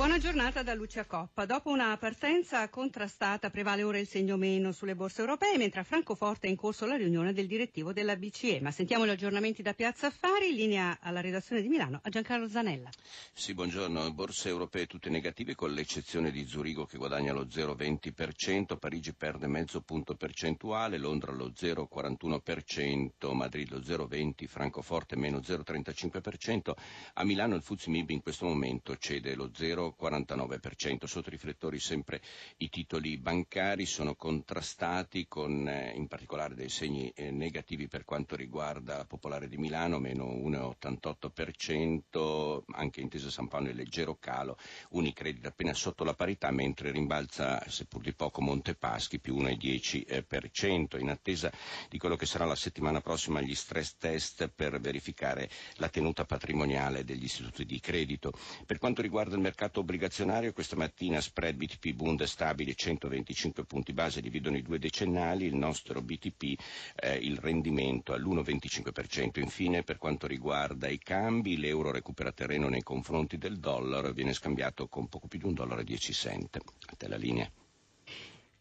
Buona giornata da Lucia Coppa. Dopo una partenza contrastata prevale ora il segno meno sulle borse europee, mentre a Francoforte è in corso la riunione del direttivo della BCE. Ma sentiamo gli aggiornamenti da Piazza Affari, in linea alla redazione di Milano, a Giancarlo Zanella. Sì, buongiorno. Borse europee tutte negative con l'eccezione di Zurigo che guadagna lo 0,20%, Parigi perde mezzo punto percentuale, Londra lo 0,41%, Madrid lo 0,20%, Francoforte meno 0,35%, a Milano il Fuzimib in questo momento cede lo 0,49%. 49%. Sotto i riflettori sempre i titoli bancari sono contrastati con eh, in particolare dei segni eh, negativi per quanto riguarda la Popolare di Milano, meno 1,88%, anche Intesa San Paolo è leggero calo, Unicredit appena sotto la parità, mentre rimbalza seppur di poco Montepaschi più 1,10%, in attesa di quello che sarà la settimana prossima gli stress test per verificare la tenuta patrimoniale degli istituti di credito. Per quanto riguarda il mercato obbligazionario questa mattina spread BTP Bund stabili 125 punti base dividono i due decennali, il nostro BTP eh, il rendimento all'1,25%. Infine per quanto riguarda i cambi l'euro recupera terreno nei confronti del dollaro e viene scambiato con poco più di un dollaro e 10 cent. A te la linea.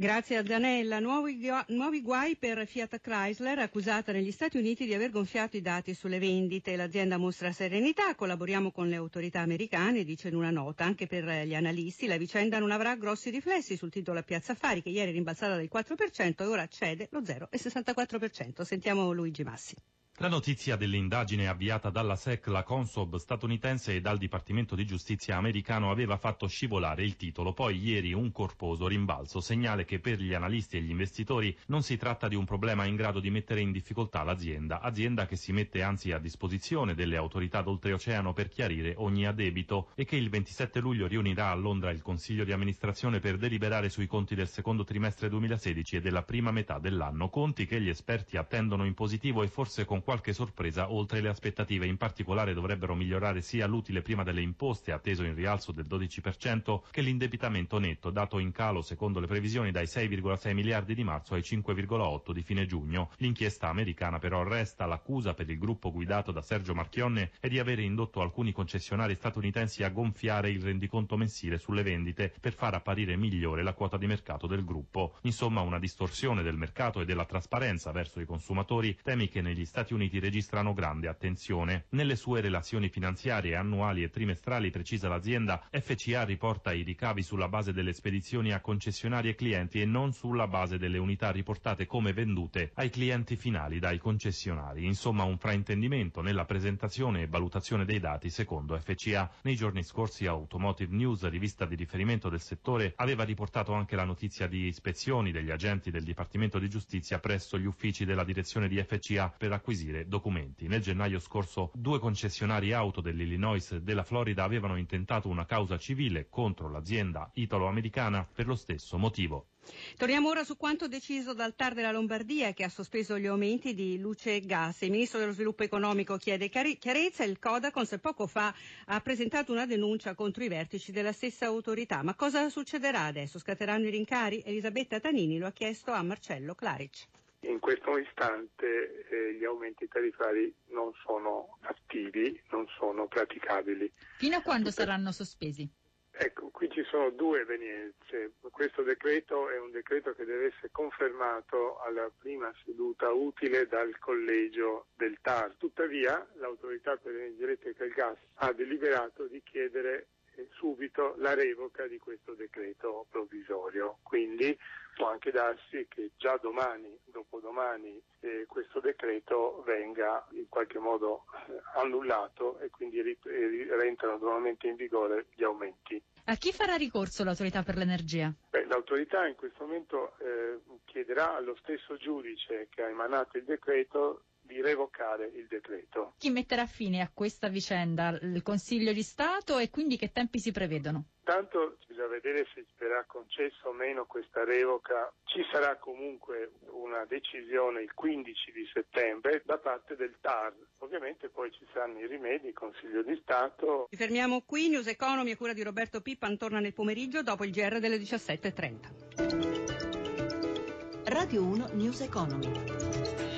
Grazie a Zanella. Nuovi, nuovi, guai per Fiat Chrysler, accusata negli Stati Uniti di aver gonfiato i dati sulle vendite. L'azienda mostra serenità, collaboriamo con le autorità americane, dice in una nota. Anche per gli analisti la vicenda non avrà grossi riflessi sul titolo a Piazza Affari, che ieri è rimbalzata del 4% e ora cede lo 0,64%. Sentiamo Luigi Massi. La notizia dell'indagine avviata dalla SEC, la Consob statunitense e dal Dipartimento di Giustizia americano aveva fatto scivolare il titolo, poi ieri un corposo rimbalzo, segnale che per gli analisti e gli investitori non si tratta di un problema in grado di mettere in difficoltà l'azienda, azienda che si mette anzi a disposizione delle autorità d'oltreoceano per chiarire ogni addebito e che il 27 luglio riunirà a Londra il Consiglio di amministrazione per deliberare sui conti del secondo trimestre 2016 e della prima metà dell'anno, conti che gli esperti attendono in positivo e forse con qualche sorpresa oltre le aspettative. In particolare dovrebbero migliorare sia l'utile prima delle imposte, atteso in rialzo del 12%, che l'indebitamento netto, dato in calo secondo le previsioni dai 6,6 miliardi di marzo ai 5,8 di fine giugno. L'inchiesta americana però resta l'accusa per il gruppo guidato da Sergio Marchionne è di avere indotto alcuni concessionari statunitensi a gonfiare il rendiconto mensile sulle vendite per far apparire migliore la quota di mercato del gruppo. Insomma una distorsione del mercato e della trasparenza verso i consumatori, temi che negli Stati Uniti Uniti registrano grande attenzione. Nelle sue relazioni finanziarie annuali e trimestrali, precisa l'azienda, FCA riporta i ricavi sulla base delle spedizioni a concessionari e clienti e non sulla base delle unità riportate come vendute ai clienti finali dai concessionari. Insomma, un fraintendimento nella presentazione e valutazione dei dati secondo FCA. Nei giorni scorsi Automotive News, rivista di riferimento del settore, aveva riportato anche la notizia di ispezioni degli agenti del Dipartimento di Giustizia presso gli uffici della direzione di FCA per acquisire acquisire documenti. Nel gennaio scorso due concessionari auto dell'Illinois e della Florida avevano intentato una causa civile contro l'azienda italo-americana per lo stesso motivo. Torniamo ora su quanto deciso dal TAR della Lombardia che ha sospeso gli aumenti di luce e gas. Il Ministro dello Sviluppo Economico chiede chiarezza e il Codacons poco fa ha presentato una denuncia contro i vertici della stessa autorità. Ma cosa succederà adesso? Scatteranno i rincari? Elisabetta Tanini lo ha chiesto a Marcello Claric. In questo istante eh, gli aumenti tarifari non sono attivi, non sono praticabili. Fino a quando saranno sospesi? Ecco, qui ci sono due evenienze. Questo decreto è un decreto che deve essere confermato alla prima seduta utile dal collegio del TAR. Tuttavia l'autorità per l'energia elettrica e il gas ha deliberato di chiedere subito la revoca di questo decreto provvisorio. Quindi può anche darsi che già domani, dopodomani, eh, questo decreto venga in qualche modo eh, annullato e quindi ri- rientrano nuovamente in vigore gli aumenti. A chi farà ricorso l'autorità per l'energia? Beh, l'autorità in questo momento eh, chiederà allo stesso giudice che ha emanato il decreto di revocare il decreto. Chi metterà fine a questa vicenda? Il Consiglio di Stato e quindi che tempi si prevedono? Tanto bisogna vedere se verrà concessa o meno questa revoca. Ci sarà comunque una decisione il 15 di settembre da parte del TAR. Ovviamente poi ci saranno i rimedi, il Consiglio di Stato. Ci fermiamo qui, News Economy a cura di Roberto Pippan torna nel pomeriggio dopo il GR delle 17.30. Radio 1 News Economy.